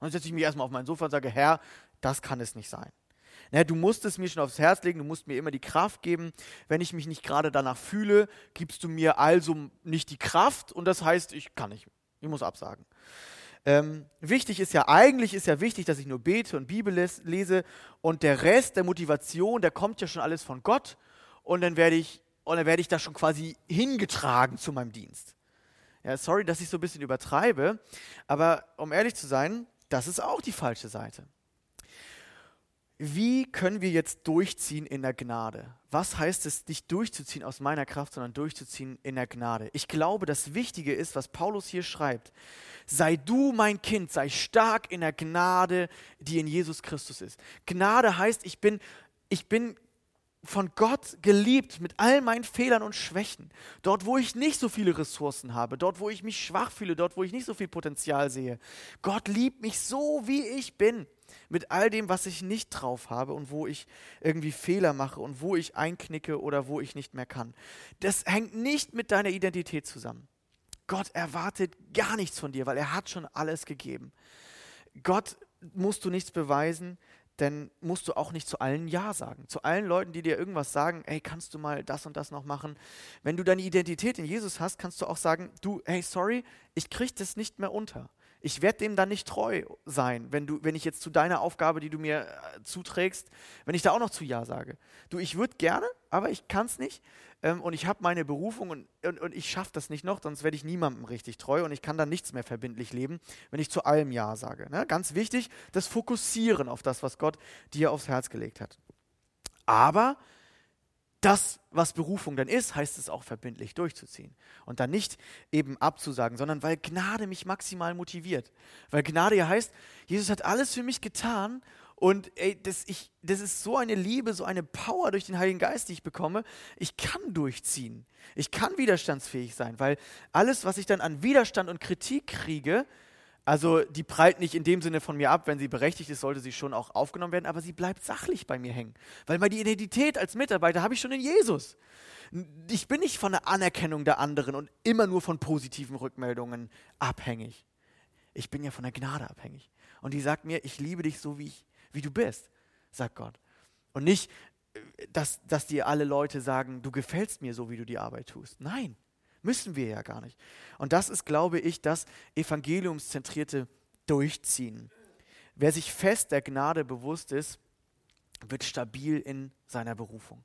Dann setze ich mich erstmal auf mein Sofa und sage, Herr, das kann es nicht sein. Ne, du musst es mir schon aufs Herz legen, du musst mir immer die Kraft geben. Wenn ich mich nicht gerade danach fühle, gibst du mir also nicht die Kraft und das heißt, ich kann nicht. Ich muss absagen. Ähm, wichtig ist ja, eigentlich ist ja wichtig, dass ich nur bete und Bibel lese und der Rest der Motivation, der kommt ja schon alles von Gott und dann werde ich, und ich da schon quasi hingetragen zu meinem Dienst. Ja, sorry, dass ich so ein bisschen übertreibe, aber um ehrlich zu sein, das ist auch die falsche Seite. Wie können wir jetzt durchziehen in der Gnade? Was heißt es, nicht durchzuziehen aus meiner Kraft, sondern durchzuziehen in der Gnade? Ich glaube, das Wichtige ist, was Paulus hier schreibt. Sei du mein Kind, sei stark in der Gnade, die in Jesus Christus ist. Gnade heißt, ich bin, ich bin von Gott geliebt mit all meinen Fehlern und Schwächen. Dort, wo ich nicht so viele Ressourcen habe, dort, wo ich mich schwach fühle, dort, wo ich nicht so viel Potenzial sehe. Gott liebt mich so, wie ich bin. Mit all dem, was ich nicht drauf habe und wo ich irgendwie Fehler mache und wo ich einknicke oder wo ich nicht mehr kann. Das hängt nicht mit deiner Identität zusammen. Gott erwartet gar nichts von dir, weil er hat schon alles gegeben. Gott musst du nichts beweisen dann musst du auch nicht zu allen Ja sagen. Zu allen Leuten, die dir irgendwas sagen, hey, kannst du mal das und das noch machen? Wenn du deine Identität in Jesus hast, kannst du auch sagen, du, hey, sorry, ich kriege das nicht mehr unter. Ich werde dem dann nicht treu sein, wenn, du, wenn ich jetzt zu deiner Aufgabe, die du mir äh, zuträgst, wenn ich da auch noch zu Ja sage. Du, ich würde gerne, aber ich kann es nicht ähm, und ich habe meine Berufung und, und, und ich schaffe das nicht noch, sonst werde ich niemandem richtig treu und ich kann dann nichts mehr verbindlich leben, wenn ich zu allem Ja sage. Ne? Ganz wichtig, das Fokussieren auf das, was Gott dir aufs Herz gelegt hat. Aber das, was Berufung dann ist, heißt es auch verbindlich durchzuziehen. Und dann nicht eben abzusagen, sondern weil Gnade mich maximal motiviert. Weil Gnade ja heißt, Jesus hat alles für mich getan Und ey, das, ich, das ist so eine Liebe, so eine Power durch den Heiligen Geist, die ich bekomme. Ich kann durchziehen. Ich kann widerstandsfähig sein, weil alles, was ich dann an Widerstand und Kritik kriege, also die prallt nicht in dem Sinne von mir ab, wenn sie berechtigt ist, sollte sie schon auch aufgenommen werden, aber sie bleibt sachlich bei mir hängen. Weil meine Identität als Mitarbeiter habe ich schon in Jesus. Ich bin nicht von der Anerkennung der anderen und immer nur von positiven Rückmeldungen abhängig. Ich bin ja von der Gnade abhängig. Und die sagt mir, ich liebe dich so, wie, ich, wie du bist, sagt Gott. Und nicht, dass, dass dir alle Leute sagen, du gefällst mir so, wie du die Arbeit tust. Nein, Müssen wir ja gar nicht. Und das ist, glaube ich, das evangeliumszentrierte Durchziehen. Wer sich fest der Gnade bewusst ist, wird stabil in seiner Berufung.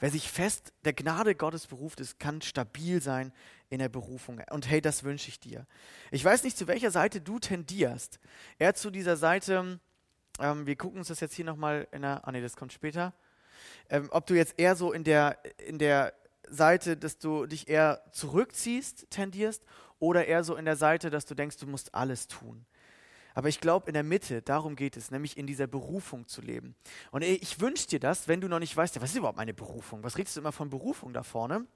Wer sich fest der Gnade Gottes beruft ist, kann stabil sein in der Berufung. Und hey, das wünsche ich dir. Ich weiß nicht, zu welcher Seite du tendierst. Eher zu dieser Seite, ähm, wir gucken uns das jetzt hier nochmal in der, ah nee, das kommt später. Ähm, ob du jetzt eher so in der, in der Seite, dass du dich eher zurückziehst, tendierst, oder eher so in der Seite, dass du denkst, du musst alles tun. Aber ich glaube, in der Mitte, darum geht es, nämlich in dieser Berufung zu leben. Und ich wünsche dir das, wenn du noch nicht weißt, was ist überhaupt meine Berufung? Was redest du immer von Berufung da vorne?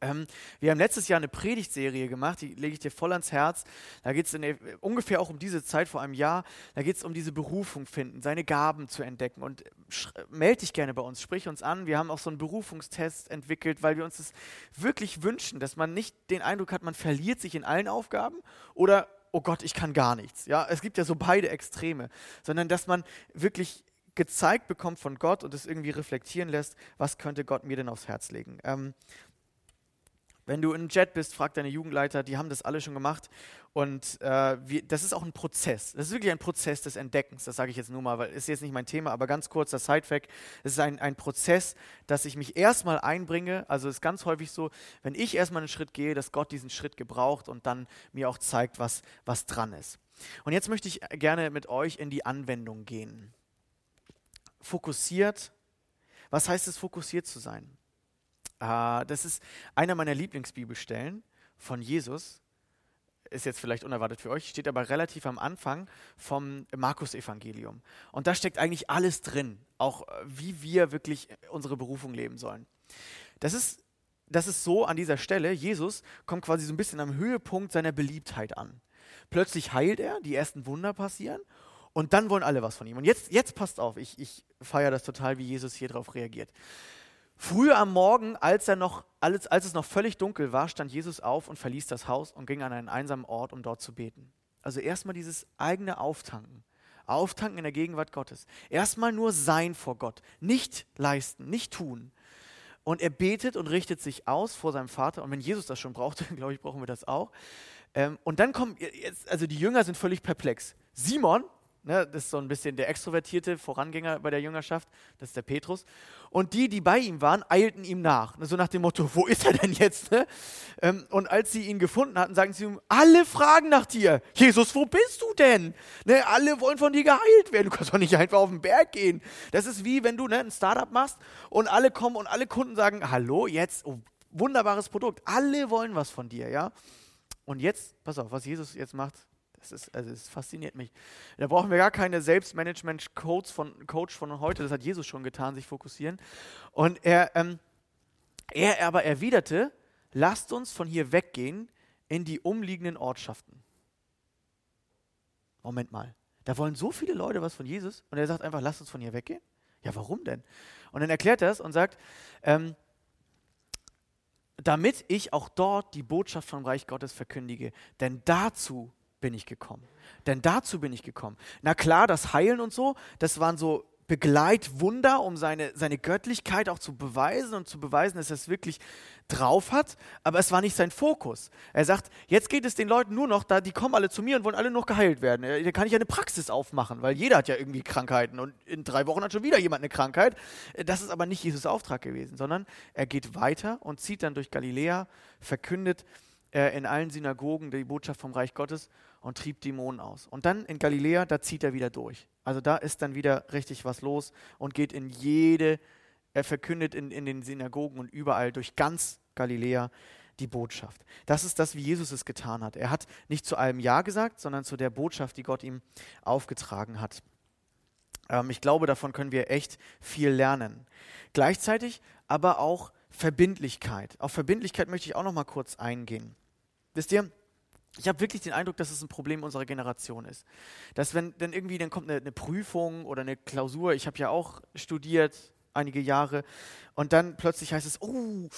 Ähm, wir haben letztes Jahr eine Predigtserie gemacht, die lege ich dir voll ans Herz. Da geht es ungefähr auch um diese Zeit vor einem Jahr. Da geht es um diese Berufung finden, seine Gaben zu entdecken. Und melde dich gerne bei uns, sprich uns an. Wir haben auch so einen Berufungstest entwickelt, weil wir uns das wirklich wünschen, dass man nicht den Eindruck hat, man verliert sich in allen Aufgaben oder oh Gott, ich kann gar nichts. Ja, es gibt ja so beide Extreme, sondern dass man wirklich gezeigt bekommt von Gott und es irgendwie reflektieren lässt, was könnte Gott mir denn aufs Herz legen. Ähm, wenn du in Jet bist, frag deine Jugendleiter, die haben das alle schon gemacht. Und äh, wir, das ist auch ein Prozess. Das ist wirklich ein Prozess des Entdeckens. Das sage ich jetzt nur mal, weil ist jetzt nicht mein Thema, aber ganz kurz das Sidefact. Es ist ein, ein Prozess, dass ich mich erstmal einbringe. Also es ist ganz häufig so, wenn ich erstmal einen Schritt gehe, dass Gott diesen Schritt gebraucht und dann mir auch zeigt, was, was dran ist. Und jetzt möchte ich gerne mit euch in die Anwendung gehen. Fokussiert. Was heißt es, fokussiert zu sein? Uh, das ist einer meiner Lieblingsbibelstellen von Jesus. Ist jetzt vielleicht unerwartet für euch, steht aber relativ am Anfang vom Markus-Evangelium. Und da steckt eigentlich alles drin, auch äh, wie wir wirklich unsere Berufung leben sollen. Das ist, das ist so an dieser Stelle, Jesus kommt quasi so ein bisschen am Höhepunkt seiner Beliebtheit an. Plötzlich heilt er, die ersten Wunder passieren und dann wollen alle was von ihm. Und jetzt, jetzt passt auf, ich, ich feiere das total, wie Jesus hier drauf reagiert. Früh am Morgen, als, er noch, als, als es noch völlig dunkel war, stand Jesus auf und verließ das Haus und ging an einen einsamen Ort, um dort zu beten. Also erstmal dieses eigene Auftanken. Auftanken in der Gegenwart Gottes. Erstmal nur sein vor Gott. Nicht leisten, nicht tun. Und er betet und richtet sich aus vor seinem Vater. Und wenn Jesus das schon brauchte, glaube ich, brauchen wir das auch. Ähm, und dann kommen, jetzt, also die Jünger sind völlig perplex. Simon, Ne, das ist so ein bisschen der extrovertierte Vorangänger bei der Jüngerschaft, das ist der Petrus. Und die, die bei ihm waren, eilten ihm nach. Ne, so nach dem Motto, wo ist er denn jetzt? Ne? Ähm, und als sie ihn gefunden hatten, sagen sie ihm, alle fragen nach dir. Jesus, wo bist du denn? Ne, alle wollen von dir geheilt werden. Du kannst doch nicht einfach auf den Berg gehen. Das ist wie, wenn du ne, ein Startup machst und alle kommen und alle Kunden sagen, hallo, jetzt, oh, wunderbares Produkt. Alle wollen was von dir, ja? Und jetzt, pass auf, was Jesus jetzt macht, das, ist, also das fasziniert mich. Da brauchen wir gar keine Selbstmanagement-Coach von, Coach von heute, das hat Jesus schon getan, sich fokussieren. Und er, ähm, er aber erwiderte, lasst uns von hier weggehen in die umliegenden Ortschaften. Moment mal, da wollen so viele Leute was von Jesus und er sagt einfach, lasst uns von hier weggehen? Ja, warum denn? Und dann erklärt er es und sagt, ähm, damit ich auch dort die Botschaft vom Reich Gottes verkündige, denn dazu bin ich gekommen. Denn dazu bin ich gekommen. Na klar, das Heilen und so, das waren so Begleitwunder, um seine, seine Göttlichkeit auch zu beweisen und zu beweisen, dass er es wirklich drauf hat, aber es war nicht sein Fokus. Er sagt, jetzt geht es den Leuten nur noch, da die kommen alle zu mir und wollen alle noch geheilt werden. Da kann ich eine Praxis aufmachen, weil jeder hat ja irgendwie Krankheiten und in drei Wochen hat schon wieder jemand eine Krankheit. Das ist aber nicht Jesus Auftrag gewesen, sondern er geht weiter und zieht dann durch Galiläa, verkündet äh, in allen Synagogen die Botschaft vom Reich Gottes und trieb Dämonen aus. Und dann in Galiläa, da zieht er wieder durch. Also da ist dann wieder richtig was los und geht in jede, er verkündet in, in den Synagogen und überall durch ganz Galiläa die Botschaft. Das ist das, wie Jesus es getan hat. Er hat nicht zu allem Ja gesagt, sondern zu der Botschaft, die Gott ihm aufgetragen hat. Ähm, ich glaube, davon können wir echt viel lernen. Gleichzeitig aber auch Verbindlichkeit. Auf Verbindlichkeit möchte ich auch noch mal kurz eingehen. Wisst ihr, ich habe wirklich den Eindruck, dass es ein Problem unserer Generation ist. Dass wenn dann irgendwie, dann kommt eine, eine Prüfung oder eine Klausur, ich habe ja auch studiert einige Jahre, und dann plötzlich heißt es, oh,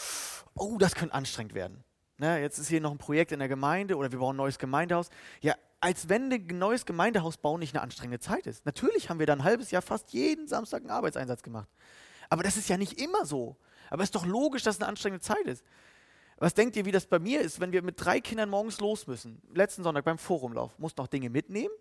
oh, das könnte anstrengend werden. Ne, jetzt ist hier noch ein Projekt in der Gemeinde oder wir bauen ein neues Gemeindehaus. Ja, als wenn ein neues Gemeindehaus bauen nicht eine anstrengende Zeit ist. Natürlich haben wir dann ein halbes Jahr fast jeden Samstag einen Arbeitseinsatz gemacht. Aber das ist ja nicht immer so. Aber es ist doch logisch, dass es eine anstrengende Zeit ist. Was denkt ihr, wie das bei mir ist, wenn wir mit drei Kindern morgens los müssen? Letzten Sonntag beim Forumlauf. Musst noch Dinge mitnehmen,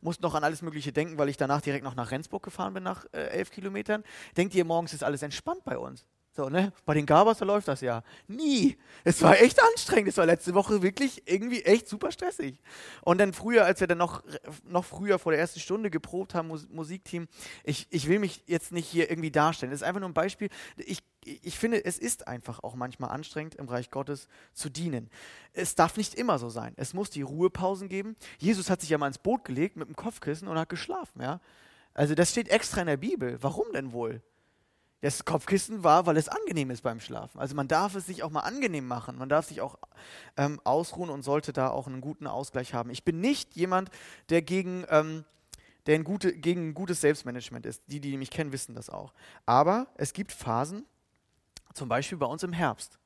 musst noch an alles Mögliche denken, weil ich danach direkt noch nach Rendsburg gefahren bin, nach äh, elf Kilometern. Denkt ihr, morgens ist alles entspannt bei uns? So, ne? Bei den Gabas, da läuft das ja. Nie. Es war echt anstrengend. Es war letzte Woche wirklich irgendwie echt super stressig. Und dann früher, als wir dann noch, noch früher vor der ersten Stunde geprobt haben, Mus Musikteam, ich, ich will mich jetzt nicht hier irgendwie darstellen. Das ist einfach nur ein Beispiel. Ich, ich finde, es ist einfach auch manchmal anstrengend, im Reich Gottes zu dienen. Es darf nicht immer so sein. Es muss die Ruhepausen geben. Jesus hat sich ja mal ins Boot gelegt mit dem Kopfkissen und hat geschlafen, ja. Also das steht extra in der Bibel. Warum denn wohl? Das Kopfkissen war, weil es angenehm ist beim Schlafen. Also man darf es sich auch mal angenehm machen. Man darf sich auch ähm, ausruhen und sollte da auch einen guten Ausgleich haben. Ich bin nicht jemand, der gegen, ähm, der ein gute, gegen ein gutes Selbstmanagement ist. Die, die mich kennen, wissen das auch. Aber es gibt Phasen, zum Beispiel bei uns im Herbst.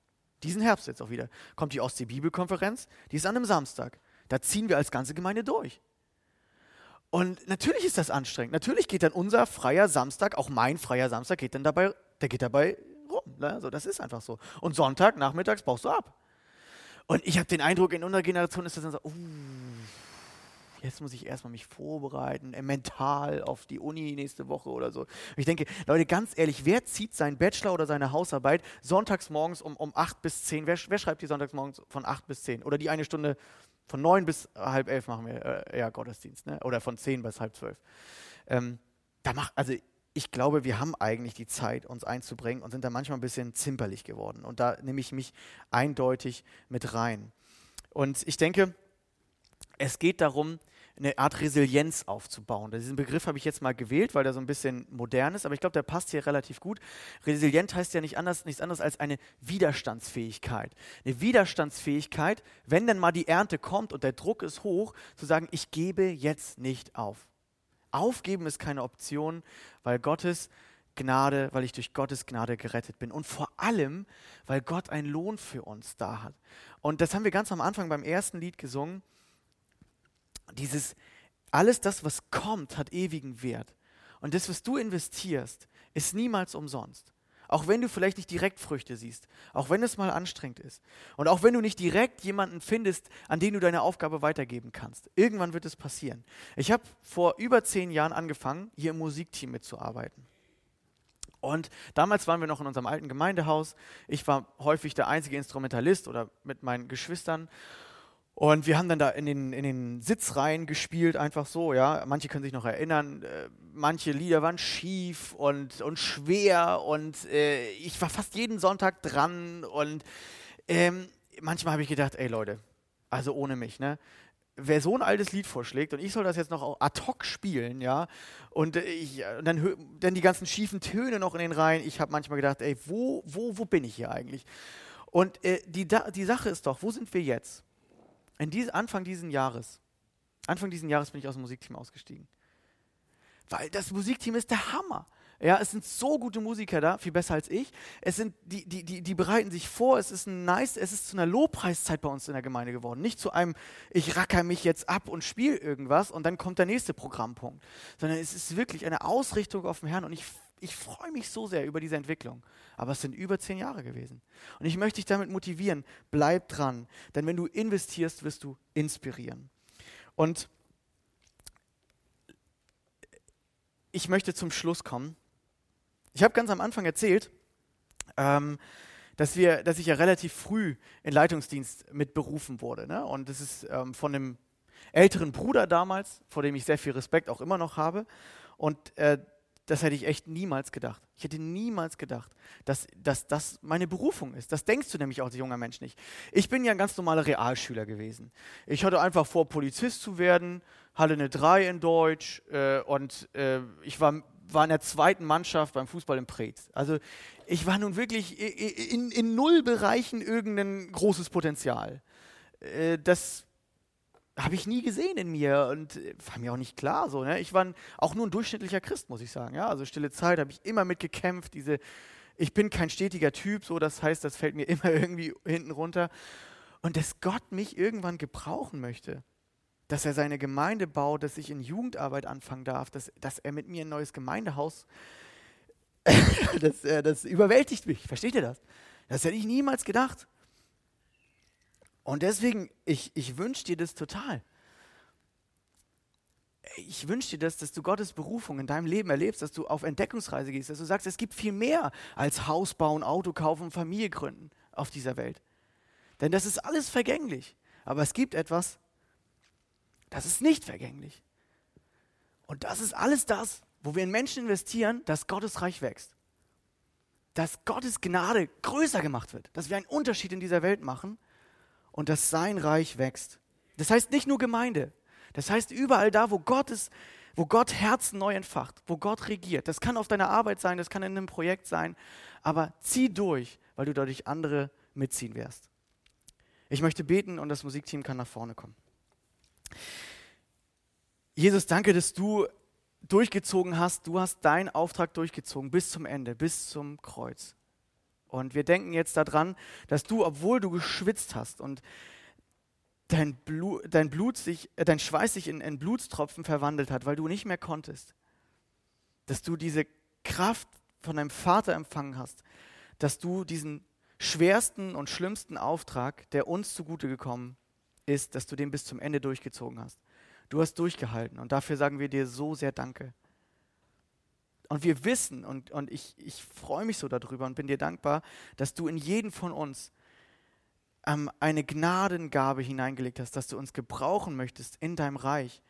Diesen Herbst jetzt auch wieder. Kommt die Ostsee-Bibelkonferenz, die ist an einem Samstag. Da ziehen wir als ganze Gemeinde durch. Und natürlich ist das anstrengend. Natürlich geht dann unser freier Samstag, auch mein freier Samstag, geht dann dabei, der geht dabei rum. Ne? So, das ist einfach so. Und Sonntag, nachmittags baust du ab. Und ich habe den Eindruck, in unserer Generation ist das dann so, uh, jetzt muss ich erstmal mich vorbereiten, äh, mental auf die Uni nächste Woche oder so. Und ich denke, Leute, ganz ehrlich, wer zieht seinen Bachelor oder seine Hausarbeit sonntags morgens um, um 8 bis 10? Wer, wer schreibt die sonntags morgens von 8 bis 10? Oder die eine Stunde von neun bis halb elf machen wir äh, ja Gottesdienst, ne? oder von zehn bis halb zwölf. Ähm, da macht, also ich glaube, wir haben eigentlich die Zeit, uns einzubringen und sind da manchmal ein bisschen zimperlich geworden. Und da nehme ich mich eindeutig mit rein. Und ich denke, es geht darum, eine Art Resilienz aufzubauen. Diesen Begriff habe ich jetzt mal gewählt, weil der so ein bisschen modern ist, aber ich glaube, der passt hier relativ gut. Resilient heißt ja nicht anders, nichts anderes als eine Widerstandsfähigkeit. Eine Widerstandsfähigkeit, wenn dann mal die Ernte kommt und der Druck ist hoch, zu sagen, ich gebe jetzt nicht auf. Aufgeben ist keine Option, weil Gottes Gnade, weil ich durch Gottes Gnade gerettet bin. Und vor allem, weil Gott einen Lohn für uns da hat. Und das haben wir ganz am Anfang beim ersten Lied gesungen dieses, alles das, was kommt, hat ewigen Wert. Und das, was du investierst, ist niemals umsonst. Auch wenn du vielleicht nicht direkt Früchte siehst, auch wenn es mal anstrengend ist und auch wenn du nicht direkt jemanden findest, an den du deine Aufgabe weitergeben kannst. Irgendwann wird es passieren. Ich habe vor über zehn Jahren angefangen, hier im Musikteam mitzuarbeiten. Und damals waren wir noch in unserem alten Gemeindehaus. Ich war häufig der einzige Instrumentalist oder mit meinen Geschwistern. Und wir haben dann da in den, in den Sitzreihen gespielt, einfach so, ja. Manche können sich noch erinnern, äh, manche Lieder waren schief und, und schwer und äh, ich war fast jeden Sonntag dran und ähm, manchmal habe ich gedacht, ey Leute, also ohne mich, ne? Wer so ein altes Lied vorschlägt und ich soll das jetzt noch ad hoc spielen, ja, und, ich, und dann, dann die ganzen schiefen Töne noch in den Reihen, ich habe manchmal gedacht, ey, wo, wo, wo bin ich hier eigentlich? Und äh, die, die Sache ist doch, wo sind wir jetzt? In dies, Anfang dieses Jahres, Anfang dieses Jahres bin ich aus dem Musikteam ausgestiegen. Weil das Musikteam ist der Hammer. Ja, es sind so gute Musiker da, viel besser als ich. Es sind, die, die, die, die bereiten sich vor, es ist ein nice, es ist zu einer Lobpreiszeit bei uns in der Gemeinde geworden. Nicht zu einem, ich racker mich jetzt ab und spiele irgendwas und dann kommt der nächste Programmpunkt. Sondern es ist wirklich eine Ausrichtung auf den Herrn und ich ich freue mich so sehr über diese Entwicklung. Aber es sind über zehn Jahre gewesen. Und ich möchte dich damit motivieren, bleib dran. Denn wenn du investierst, wirst du inspirieren. Und ich möchte zum Schluss kommen. Ich habe ganz am Anfang erzählt, ähm, dass, wir, dass ich ja relativ früh in Leitungsdienst mitberufen wurde. Ne? Und das ist ähm, von einem älteren Bruder damals, vor dem ich sehr viel Respekt auch immer noch habe. Und äh, das hätte ich echt niemals gedacht. Ich hätte niemals gedacht, dass, das meine Berufung ist. Das denkst du nämlich auch als junger Mensch nicht. Ich bin ja ein ganz normaler Realschüler gewesen. Ich hatte einfach vor, Polizist zu werden, hatte eine 3 in Deutsch äh, und äh, ich war, war in der zweiten Mannschaft beim Fußball in Preetz. Also ich war nun wirklich in, in null Bereichen irgendein großes Potenzial. Äh, das habe ich nie gesehen in mir und äh, war mir auch nicht klar so. Ne? Ich war auch nur ein durchschnittlicher Christ, muss ich sagen. Ja? Also stille Zeit habe ich immer mitgekämpft. Diese, ich bin kein stetiger Typ, so das heißt, das fällt mir immer irgendwie hinten runter. Und dass Gott mich irgendwann gebrauchen möchte, dass er seine Gemeinde baut, dass ich in Jugendarbeit anfangen darf, dass, dass er mit mir ein neues Gemeindehaus, das, das überwältigt mich. Versteht ihr das? Das hätte ich niemals gedacht. Und deswegen, ich, ich wünsche dir das total. Ich wünsche dir das, dass du Gottes Berufung in deinem Leben erlebst, dass du auf Entdeckungsreise gehst, dass du sagst, es gibt viel mehr als Haus bauen, Auto kaufen, Familie gründen auf dieser Welt. Denn das ist alles vergänglich. Aber es gibt etwas, das ist nicht vergänglich. Und das ist alles das, wo wir in Menschen investieren, dass Gottes Reich wächst. Dass Gottes Gnade größer gemacht wird. Dass wir einen Unterschied in dieser Welt machen und dass sein Reich wächst. Das heißt nicht nur Gemeinde. Das heißt überall da, wo Gott ist, wo Gott Herzen neu entfacht, wo Gott regiert. Das kann auf deiner Arbeit sein, das kann in einem Projekt sein, aber zieh durch, weil du dadurch andere mitziehen wirst. Ich möchte beten und das Musikteam kann nach vorne kommen. Jesus, danke, dass du durchgezogen hast. Du hast deinen Auftrag durchgezogen bis zum Ende, bis zum Kreuz. Und wir denken jetzt daran, dass du, obwohl du geschwitzt hast und dein Blut, dein Blut sich, äh, dein Schweiß sich in, in Blutstropfen verwandelt hat, weil du nicht mehr konntest, dass du diese Kraft von deinem Vater empfangen hast, dass du diesen schwersten und schlimmsten Auftrag, der uns zugute gekommen ist, dass du den bis zum Ende durchgezogen hast. Du hast durchgehalten und dafür sagen wir dir so sehr Danke. Und wir wissen, und, und ich, ich freue mich so darüber und bin dir dankbar, dass du in jeden von uns ähm, eine Gnadengabe hineingelegt hast, dass du uns gebrauchen möchtest in deinem Reich.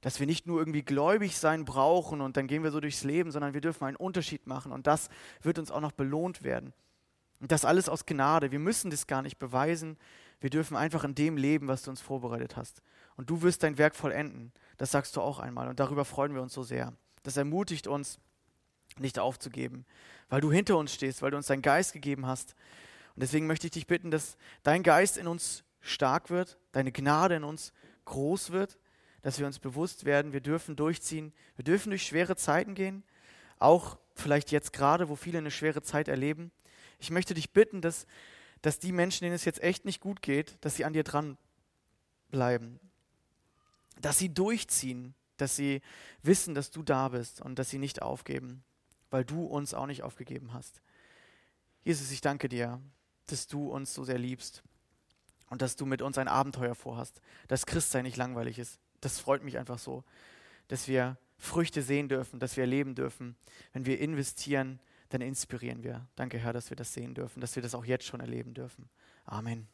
Dass wir nicht nur irgendwie gläubig sein brauchen und dann gehen wir so durchs Leben, sondern wir dürfen einen Unterschied machen und das wird uns auch noch belohnt werden. Und das alles aus Gnade. Wir müssen das gar nicht beweisen. Wir dürfen einfach in dem leben, was du uns vorbereitet hast. Und du wirst dein Werk vollenden. Das sagst du auch einmal. Und darüber freuen wir uns so sehr. Das ermutigt uns, nicht aufzugeben, weil du hinter uns stehst, weil du uns deinen Geist gegeben hast. Und deswegen möchte ich dich bitten, dass dein Geist in uns stark wird, deine Gnade in uns groß wird, dass wir uns bewusst werden, wir dürfen durchziehen, wir dürfen durch schwere Zeiten gehen, auch vielleicht jetzt gerade, wo viele eine schwere Zeit erleben. Ich möchte dich bitten, dass, dass die Menschen, denen es jetzt echt nicht gut geht, dass sie an dir dran bleiben, dass sie durchziehen, dass sie wissen, dass du da bist und dass sie nicht aufgeben weil du uns auch nicht aufgegeben hast. Jesus, ich danke dir, dass du uns so sehr liebst und dass du mit uns ein Abenteuer vorhast, dass Christsein nicht langweilig ist. Das freut mich einfach so, dass wir Früchte sehen dürfen, dass wir erleben dürfen. Wenn wir investieren, dann inspirieren wir. Danke, Herr, dass wir das sehen dürfen, dass wir das auch jetzt schon erleben dürfen. Amen.